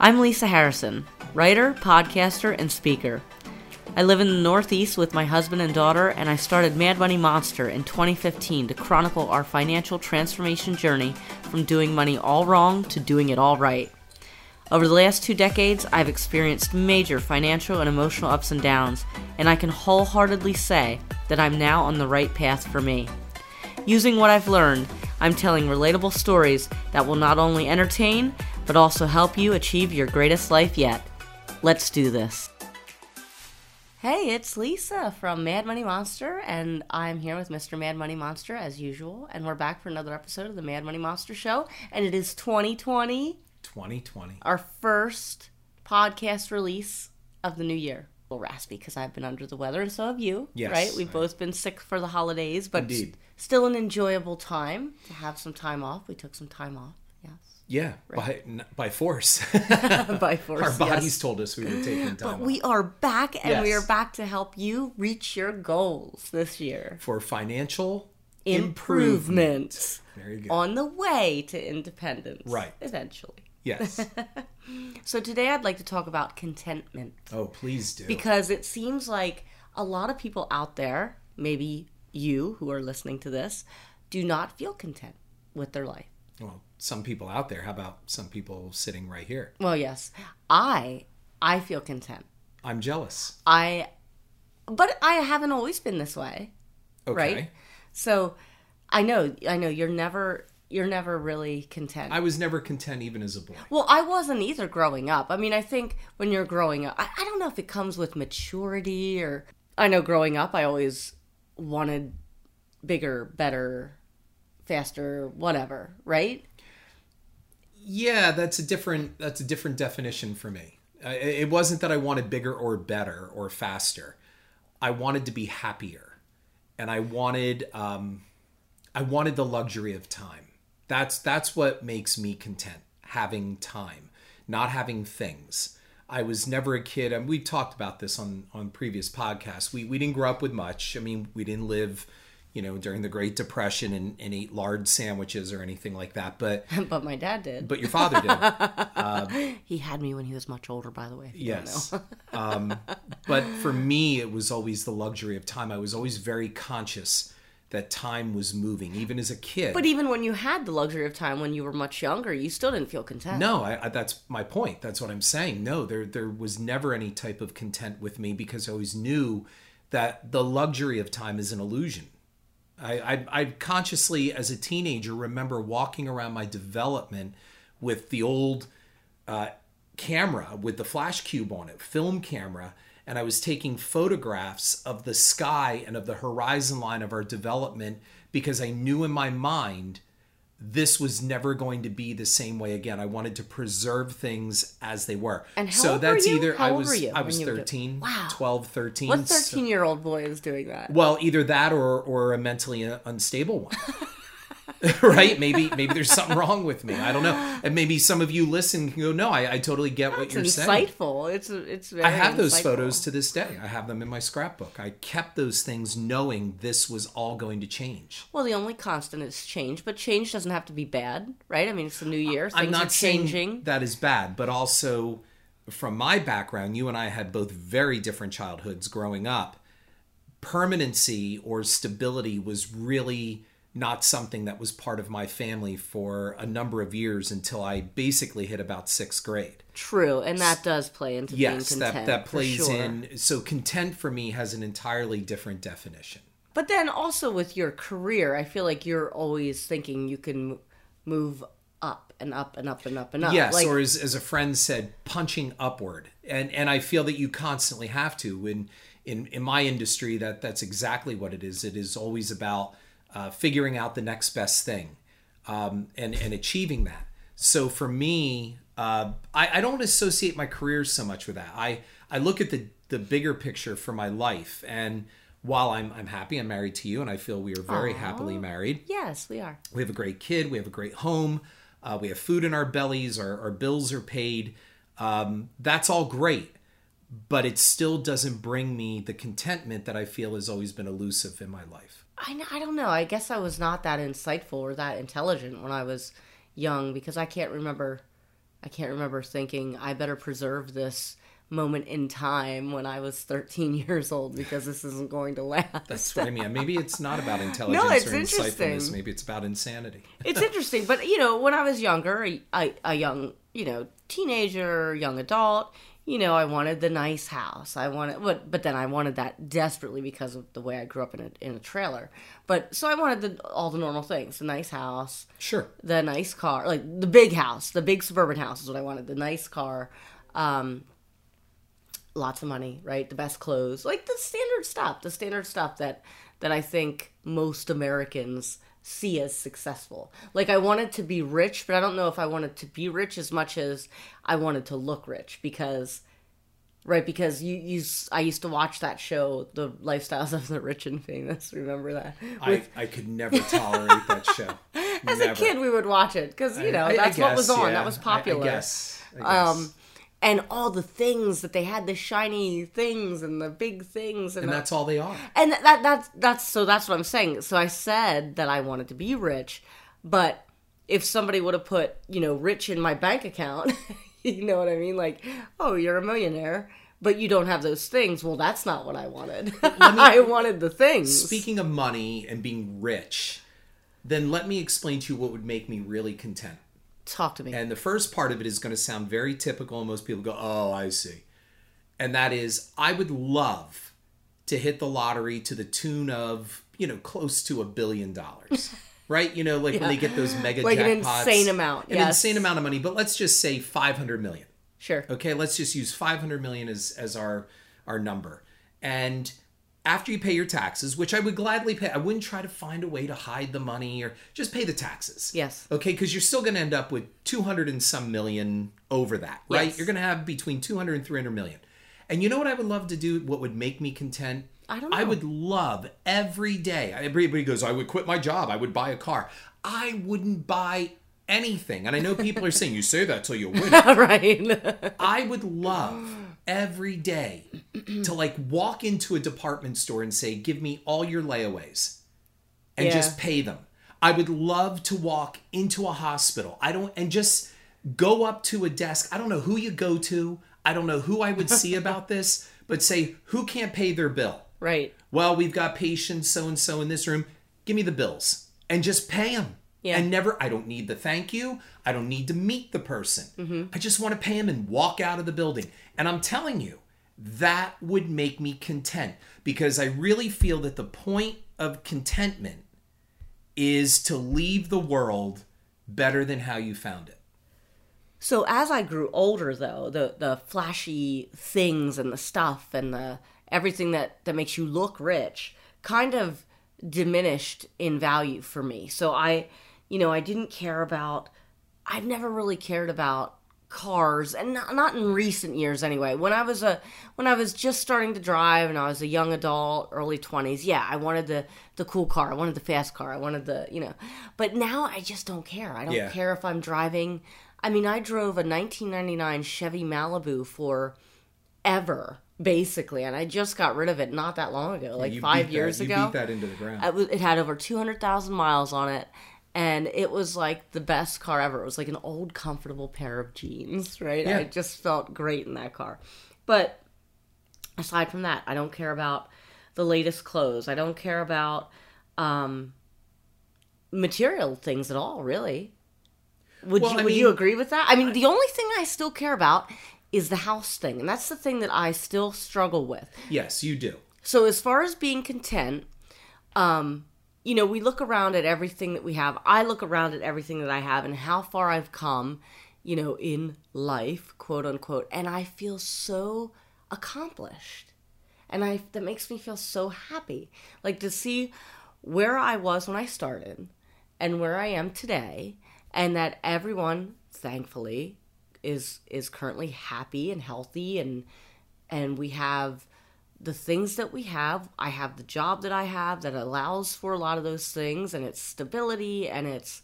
I'm Lisa Harrison, writer, podcaster, and speaker. I live in the Northeast with my husband and daughter, and I started Mad Money Monster in 2015 to chronicle our financial transformation journey from doing money all wrong to doing it all right. Over the last two decades, I've experienced major financial and emotional ups and downs, and I can wholeheartedly say that I'm now on the right path for me. Using what I've learned, I'm telling relatable stories that will not only entertain, but also help you achieve your greatest life yet. Let's do this. Hey, it's Lisa from Mad Money Monster, and I'm here with Mr. Mad Money Monster as usual, and we're back for another episode of the Mad Money Monster Show, and it is 2020, 2020. our first podcast release of the new year. A little raspy because I've been under the weather, and so have you. Yes, right? We've I- both been sick for the holidays, but Indeed. s- still an enjoyable time to have some time off. We took some time off. Yes. Yeah, by by force. By force. Our bodies yes. told us we were taking time But off we are back, and we are back to help you reach your goals this year. for financial improvement Very good. on the way to independence. Right. Eventually. Yes. So today I'd like to talk about contentment Oh, please do. because it seems like a lot of people out there, maybe you who are listening to this, do not feel content with their life. Well, some people out there. How about some people sitting right here? Well, yes. I I feel content. I'm jealous. I but I haven't always been this way. Okay. right? So I know, I know you're never, you're never really content. I was never content even as a boy. well, I wasn't either growing up. I mean, I think when you're growing up, I, I don't know if it comes with maturity or. I know growing up, I always wanted bigger, better, faster, whatever, right? Yeah, that's a different that's a different definition for me. It it wasn't that I wanted bigger or better or faster. I wanted to be happier, and I wanted um, I wanted the luxury of time. That's that's what makes me content. Having time, not having things. I was never a kid, and we talked about this on on previous podcasts. We we didn't grow up with much. I mean, we didn't live, you know, during the Great Depression and, and ate lard sandwiches or anything like that. But but my dad did. but your father did. he had me when he was much older, by the way. if you don't Yes. um, but for me, it was always the luxury of time. I was always very conscious that time was moving, even as a kid. But even when you had the luxury of time when you were much younger, you still didn't feel content. no, I, I, that's my point. That's what I'm saying. No, there there was never any type of content with me because I always knew that the luxury of time is an illusion. I, I, I consciously, as a teenager, remember walking around my development with the old uh, camera with the flash cube on it, film camera, and I was taking photographs of the sky and of the horizon line of our development because I knew in my mind this was never going to be the same way again. I wanted to preserve things as they were. And how so old were that's you? either How I old was were you I was you were doing- 13, Wow. 12, 13. What 13 year old boy is doing that? well, either that or or a mentally unstable one. right? Maybe maybe there's something wrong with me. I don't know. And maybe some of you listen can go, no, I, I totally get what you're saying. insightful. It's it's I have those insightful. photos to this day. I have them in my scrapbook. I kept those things knowing this was all going to change. Well, the only constant is change, but change doesn't have to be bad, right? I mean, it's a new year. Things I'm not are changing. that is bad, but also from my background, you and I had both very different childhoods growing up. Permanency or stability was really not something that was part of my family for a number of years until I basically hit about sixth grade. True, and that does play into Yes, being that content. that for plays sure. in. So content for me has an entirely different definition. But then also with your career, I feel like you're always thinking you can move up and up and up and up and up. Yes, like, or as, as a friend said, punching upward, and and I feel that you constantly have to. In in in my industry, that that's exactly what it is. It is always about uh, figuring out the next best thing, um, and and achieving that. So for me, uh, I, I don't associate my career so much with that. I I look at the the bigger picture for my life, and while I'm I'm happy, I'm married to you, and I feel we are very happily married yes, we are. we have a great kid we have a great home uh, we have food in our bellies our, our bills are paid um, that's all great but it still doesn't bring me the contentment that i feel has always been elusive in my life I, I don't know. I guess I was not that insightful or that intelligent when I was young because I can't remember I can't remember thinking I better preserve this moment in time when I was 13 years old because this isn't going to last. That's what I mean. Maybe it's not about intelligence No, it's or insightfulness. Maybe it's about insanity. it's interesting, but you know, when I was younger, a, a, a young, you know, teenager, young adult, you know, I wanted the nice house. I wanted, but but then I wanted that desperately because of the way I grew up in a in a trailer. But so I wanted the, all the normal things: the nice house, Sure. the nice car, like the big house, the big suburban house is what I wanted. The nice car, um, lots of money, right? The best clothes, like the standard stuff, the standard stuff that that I think most Americans see as successful. Like I wanted to be rich, but I don't know if I wanted to be rich as much as I wanted to look rich because right because you you i used to watch that show The Lifestyles of the Rich and Famous, remember that? I, I could never tolerate that show. As Never. a kid we would watch it cuz you know, I- I that's what was on, yeah. that was popular. I, guess. I guess. um and all the things that they had the shiny things and the big things and, and that's all they are. and that, that that's that's so that's what I'm saying. So I said that I wanted to be rich, but if somebody would have put you know rich in my bank account, you know what I mean? Like, oh, you're a millionaire, but you don't have those things. Well, that's not what I wanted. I wanted the things. Speaking of money and being rich, then let me explain to you what would make me really content. Talk to me. And the first part of it is going to sound very typical, and most people go, Oh, I see. And that is, I would love to hit the lottery to the tune of, you know, close to a billion dollars. Right? You know, like when they get those mega Like an jackpots. insane amount, An yes. insane amount of money. But let's just say 500 million. sure. Okay, let's just use 500 million as as our our number. And after you pay your taxes, which I would gladly pay, I wouldn't try to find a way to hide the money or just pay the taxes. Yes. Okay, because you're still going to end up with 200 and some million over that, right? Yes. You're going to have between 200 and 300 million. And you know what I would love to do? What would make me content? I don't I would love every day. Everybody goes, I would quit my job. I would buy a car. I wouldn't buy anything. And I know people are saying, you say that till you win. right. I would love every day to like walk into a department store and say, "Give me all your layaways," and Yeah. just pay them. I would love to walk into a hospital. I don't and just go up to a desk. I don't know who you go to. I don't know who I would see about this, but say who can't pay their bill. right. Well, we've got patients so and so in this room. Give me the bills and just pay them. Yeah. And never, I don't need the thank you. I don't need to meet the person. Mm-hmm. I just want to pay him and walk out of the building. And I'm telling you, that would make me content because I really feel that the point of contentment is to leave the world better than how you found it. So as I grew older, though, the the flashy things and the stuff and the everything that that makes you look rich kind of diminished in value for me. So I, you know, I didn't care about. I've never really cared about cars, and not, not in recent years anyway. When I was a when I was just starting to drive and I was a young adult, early twenties, yeah, I wanted the the cool car. I wanted the fast car. I wanted the you know, but now I just don't care. I don't Yeah. care if I'm driving. I mean, I drove a 1999 Chevy Malibu for ever, basically, and I just got rid of it not that long ago, like You five years that, ago. You beat that into the ground. It had over 200,000 miles on it, and it was like the best car ever. It was like an old, comfortable pair of jeans, right? Yeah. I just felt great in that car. But aside from that, I don't care about the latest clothes. I don't care about um, material things at all, really. Would Well, you I would you agree with that? I mean, the only thing I still care about is the house thing, and that's the thing that I still struggle with. yes, you do. So as far as being content, um, you know, we look around at everything that we have. I look around at everything that I have and how far I've come, you know, in life, quote unquote, and I feel so accomplished. And I that makes me feel so happy. Like to see where I was when I started and where I am today and that everyone thankfully is is currently happy and healthy and and we have the things that we have. I have the job that I have that allows for a lot of those things, and it's stability and it's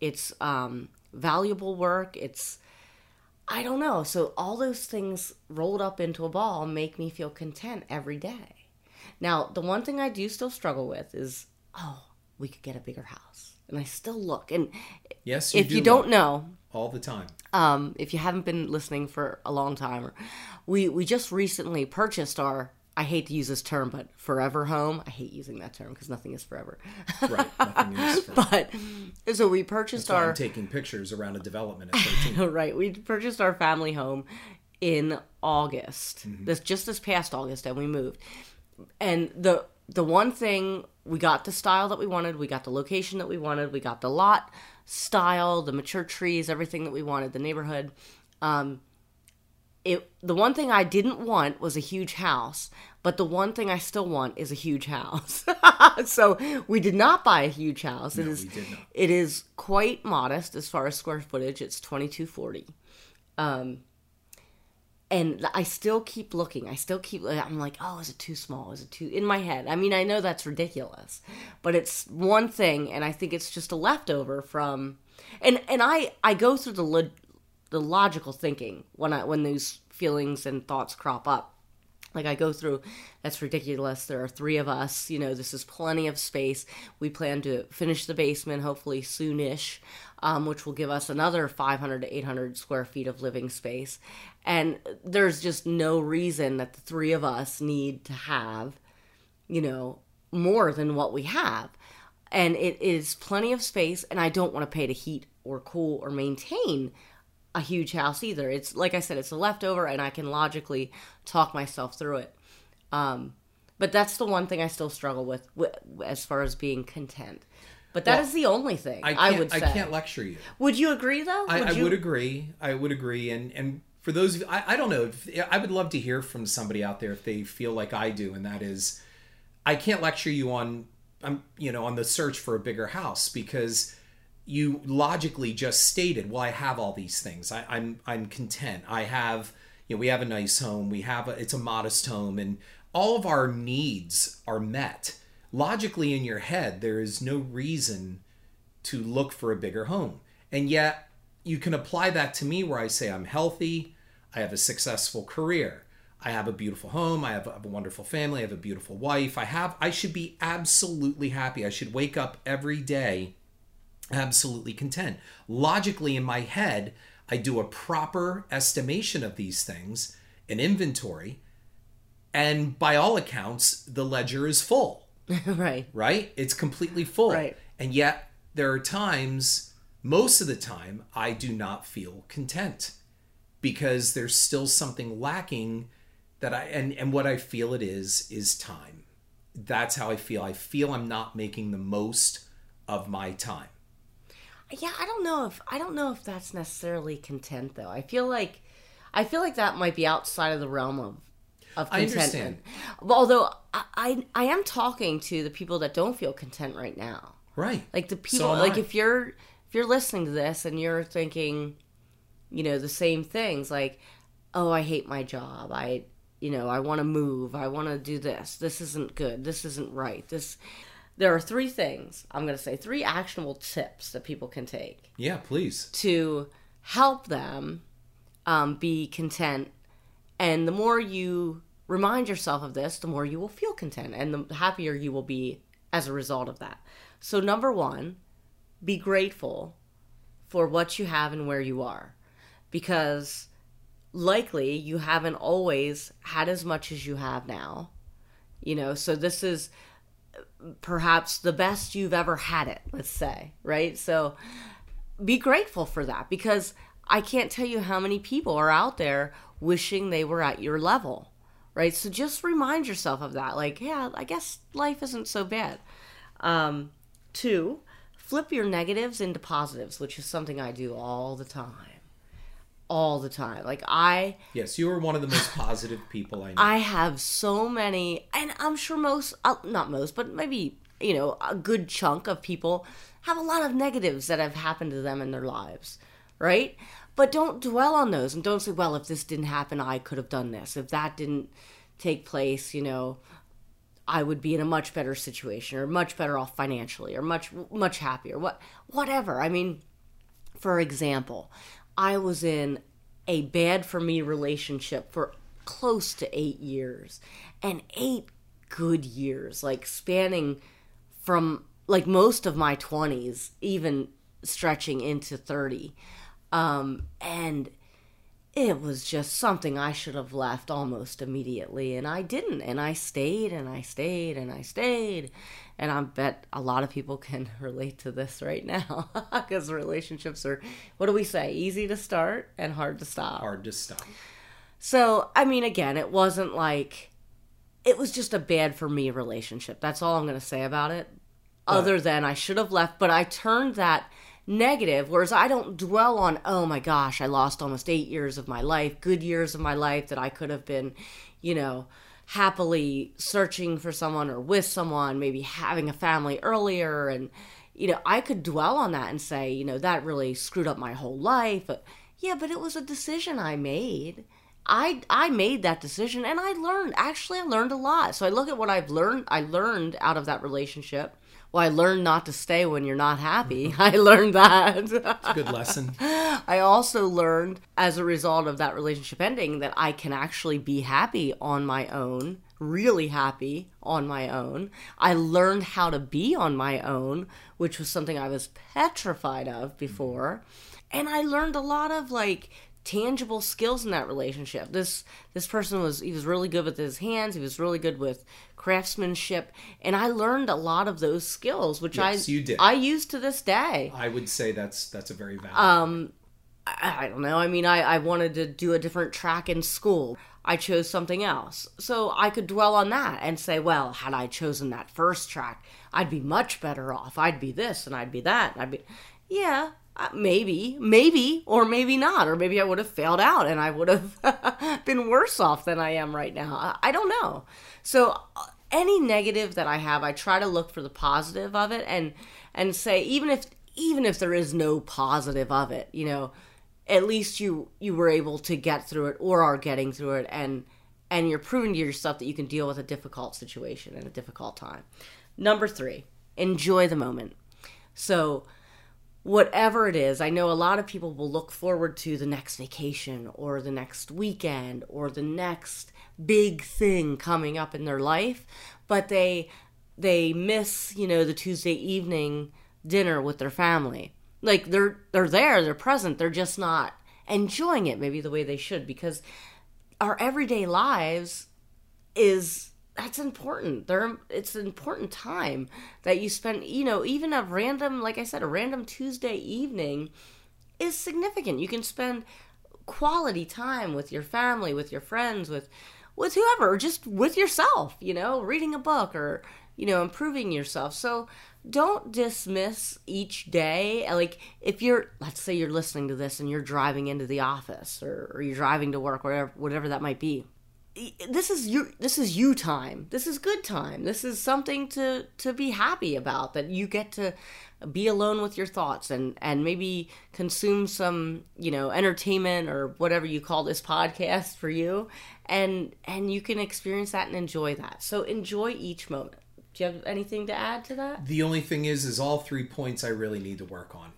it's um, valuable work. It's I don't know. So all those things rolled up into a ball make me feel content every day. Now, the one thing I do still struggle with is, oh, we could get a bigger house. And I still look. And Yes, you if do you don't know, all the time. um, if you haven't been listening for a long time, we we just recently purchased our. I hate to use this term, but forever home. I hate using that term because nothing is forever. Right. Nothing is for but so we purchased our I'm taking pictures around a development at 13. right. We purchased our family home in August. This just this past August, and we moved. And the the one thing we got the style that we wanted, we got the location that we wanted, we got the lot style, the mature trees, everything that we wanted, the neighborhood. Um, it the one thing I didn't want was a huge house, but the one thing I still want is a huge house. so we did not buy a huge house. it No, is we did not. it is quite modest as far as square footage. It's twenty two forty. Um, and I still keep looking. I still keep. Uh, I'm like, oh, is it too small? Is it too in my head? I mean, I know that's ridiculous, but it's one thing, and I think it's just a leftover from. And and I I go through the lo- the logical thinking when I when those feelings and thoughts crop up. Like I go through, that's ridiculous. There are three of us. You know, this is plenty of space. We plan to finish the basement hopefully soonish, um, which will give us another 500 to 800 square feet of living space. And there's just no reason that the three of us need to have, you know, more than what we have. And it is plenty of space, and I don't want to pay to heat or cool or maintain a huge house either. It's like I said, it's a leftover, and I can logically talk myself through it. Um, but that's the one thing I still struggle with, wi- as far as being content. But that is Well, the only thing I, I would say. I can't lecture you. Would you agree though? I, I you- would agree. I would agree. And and for those of you, I, I don't know. If, I would love to hear from somebody out there if they feel like I do, and that is, I can't lecture you on, um, you know, on the search for a bigger house because you logically just stated, well, I have all these things. I, I'm I'm content. I have, you know, we have a nice home. We have a, it's a modest home, and all of our needs are met. Logically, in your head, there is no reason to look for a bigger home. And yet, you can apply that to me where I say I'm healthy, I have a successful career, I have a beautiful home, I have a, I have a wonderful family, I have a beautiful wife. I have I should be absolutely happy. I should wake up every day absolutely content. Logically in my head, I do a proper estimation of these things, an inventory, and by all accounts, the ledger is full right. right? It's completely full. Right. And yet there are times, most of the time, I do not feel content because there's still something lacking that I and and what I feel it is is time. That's how I feel. I feel I'm not making the most of my time. Yeah, I don't know if I don't know if that's necessarily content though. I feel like I feel like that might be outside of the realm of of I contentment. Although I, I I am talking to the people that don't feel content right now. Right. Like the people am like I. if you're if you're listening to this and you're thinking, you know, the same things like, "Oh, I hate my job. I you know, I want to move. I want to do this. This isn't good. This isn't right. This there are three things. I'm going to say three actionable tips that people can take Yeah, please. to help them um, be content. And the more you remind yourself of this, the more you will feel content and the happier you will be as a result of that. So, number one, be grateful for what you have and where you are because likely you haven't always had as much as you have now. You know, so this is perhaps the best you've ever had it, let's say, right? So be grateful for that because I can't tell you how many people are out there wishing they were at your level, right? So just remind yourself of that. Like, yeah, I guess life isn't so bad. Um, two, flip your negatives into positives, which is something I do all the time. All the time. Like, I. Yes, you are one of the most positive people I know. I have so many, and I'm sure most, uh, not most, but maybe, you know, a good chunk of people have a lot of negatives that have happened to them in their lives, right? But don't dwell on those and don't say, well, if this didn't happen, I could have done this. If that didn't take place, you know, I would be in a much better situation or much better off financially or much, much happier. What, whatever. I mean, for example, I was in a bad for me relationship for close to eight years and eight good years, like spanning from like most of my 20s, even stretching into 30. Um, and it was just something I should have left almost immediately. And I didn't. And I stayed and I stayed and I stayed. And I bet a lot of people can relate to this right now because relationships are, what do we say, easy to start and hard to stop. Hard to stop. So, I mean, again, it wasn't like, it was just a bad for me relationship. That's all I'm going to say about it. Other than I should have left, but I turned that negative, whereas I don't dwell on, oh my gosh, I lost almost eight years of my life, good years of my life that I could have been, you know, happily searching for someone or with someone, maybe having a family earlier. And, you know, I could dwell on that and say, you know, that really screwed up my whole life. But yeah, but it was a decision I made. I I made that decision and I learned actually I learned a lot. So I look at what I've learned I learned out of that relationship well, I learned not to stay when you're not happy. I learned that. It's a good lesson. I also learned as a result of that relationship ending that I can actually be happy on my own, really happy on my own. I learned how to be on my own, which was something I was petrified of before. And I learned a lot of like tangible skills in that relationship. This this person was he was really good with his hands, he was really good with craftsmanship, and I learned a lot of those skills, which Yes, I you did. I use to this day. I would say that's that's a very valid. Um, I, I don't know. I mean, I, I wanted to do a different track in school. I chose something else. So I could dwell on that and say, well, had I chosen that first track, I'd be much better off. I'd be this and I'd be that. And I'd be, yeah, uh, maybe, maybe, or maybe not. Or maybe I would have failed out and I would have been worse off than I am right now. I, don't know. So uh, any negative that I have, I try to look for the positive of it and and say even if even if there is no positive of it, you know, at least you you were able to get through it or are getting through it and and you're proving to yourself that you can deal with a difficult situation and a difficult time. Number 3, enjoy the moment. So whatever it is, I know a lot of people will look forward to the next vacation or the next weekend or the next big thing coming up in their life, but they they miss, you know, the Tuesday evening dinner with their family. Like they're they're there, they're present, they're just not enjoying it maybe the way they should because our everyday lives is that's important. There, it's an important time that you spend. You know, even a random, like I said, a random Tuesday evening is significant. You can spend quality time with your family, with your friends, with with whoever, or just with yourself. You know, reading a book or you know, improving yourself. So don't dismiss each day. Like if you're, let's say you're listening to this and you're driving into the office or, or you're driving to work, whatever, whatever that might be this is you this is you time. This is good time. This is something to to be happy about that you get to be alone with your thoughts and and maybe consume some you know entertainment or whatever you call this podcast for you. And and you can experience that and enjoy that. So enjoy each moment. Do you have anything to add to that? The only thing is, is all three points I really need to work on.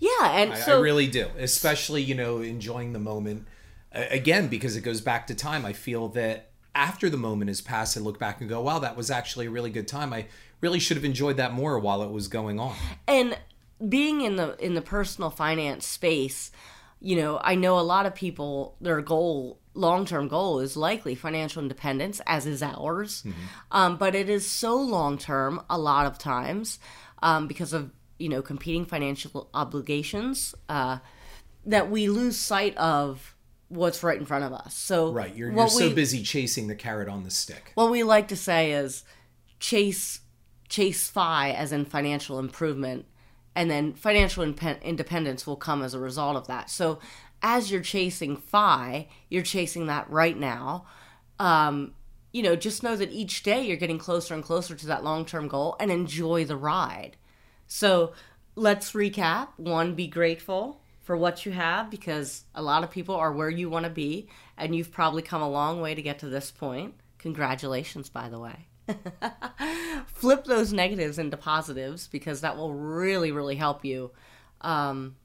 yeah and I, so I really do, especially you know enjoying the moment. Again, because it goes back to time. I feel that after the moment has passed, I look back and go, "Wow, that was actually a really good time. I really should have enjoyed that more while it was going on." and being in the in the personal finance space you know i know a lot of people their goal long-term goal is likely financial independence as is ours um, but it is so long-term a lot of times um, because of you know competing financial obligations uh, that we lose sight of what's right in front of us. So Right, you're, you're so we- busy chasing the carrot on the stick. what we like to say is chase chase fi as in financial improvement and then financial independence will come as a result of that. So as you're chasing fi you're chasing that right now. Um, you know just know that each day you're getting closer and closer to that long-term goal and enjoy the ride. So let's recap. One be grateful for what you have because a lot of people are where you want to be and you've probably come a long way to get to this point. Congratulations by the way. Flip those negatives into positives because that will really really help you. Um,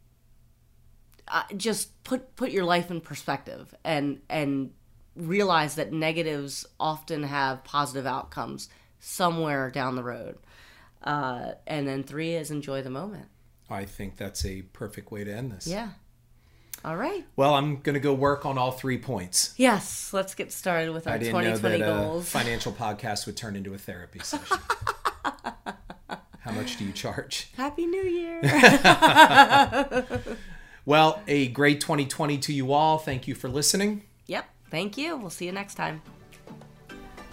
uh, just put put your life in perspective and and realize that negatives often have positive outcomes somewhere down the road. Uh, and then three is enjoy the moment. I think that's a perfect way to end this. Yeah. All right. Well, I'm going to go work on all three points. Yes, let's get started with our I didn't know 2020 that a goals. financial podcast would turn into a therapy session. How much do you charge? Happy New Year. Well, a great 2020 to you all. Thank you for listening. yep. Thank you. We'll see you next time.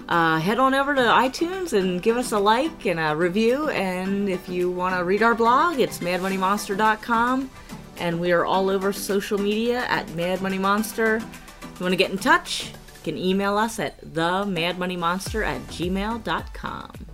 Uh, head on over to iTunes and give us a like and a review. And if you want to read our blog, it's madmoneymonster.com. And we are all over social media at Mad Money Monster. If you want to get in touch, you can email us at themadmoneymonster at gmail.com.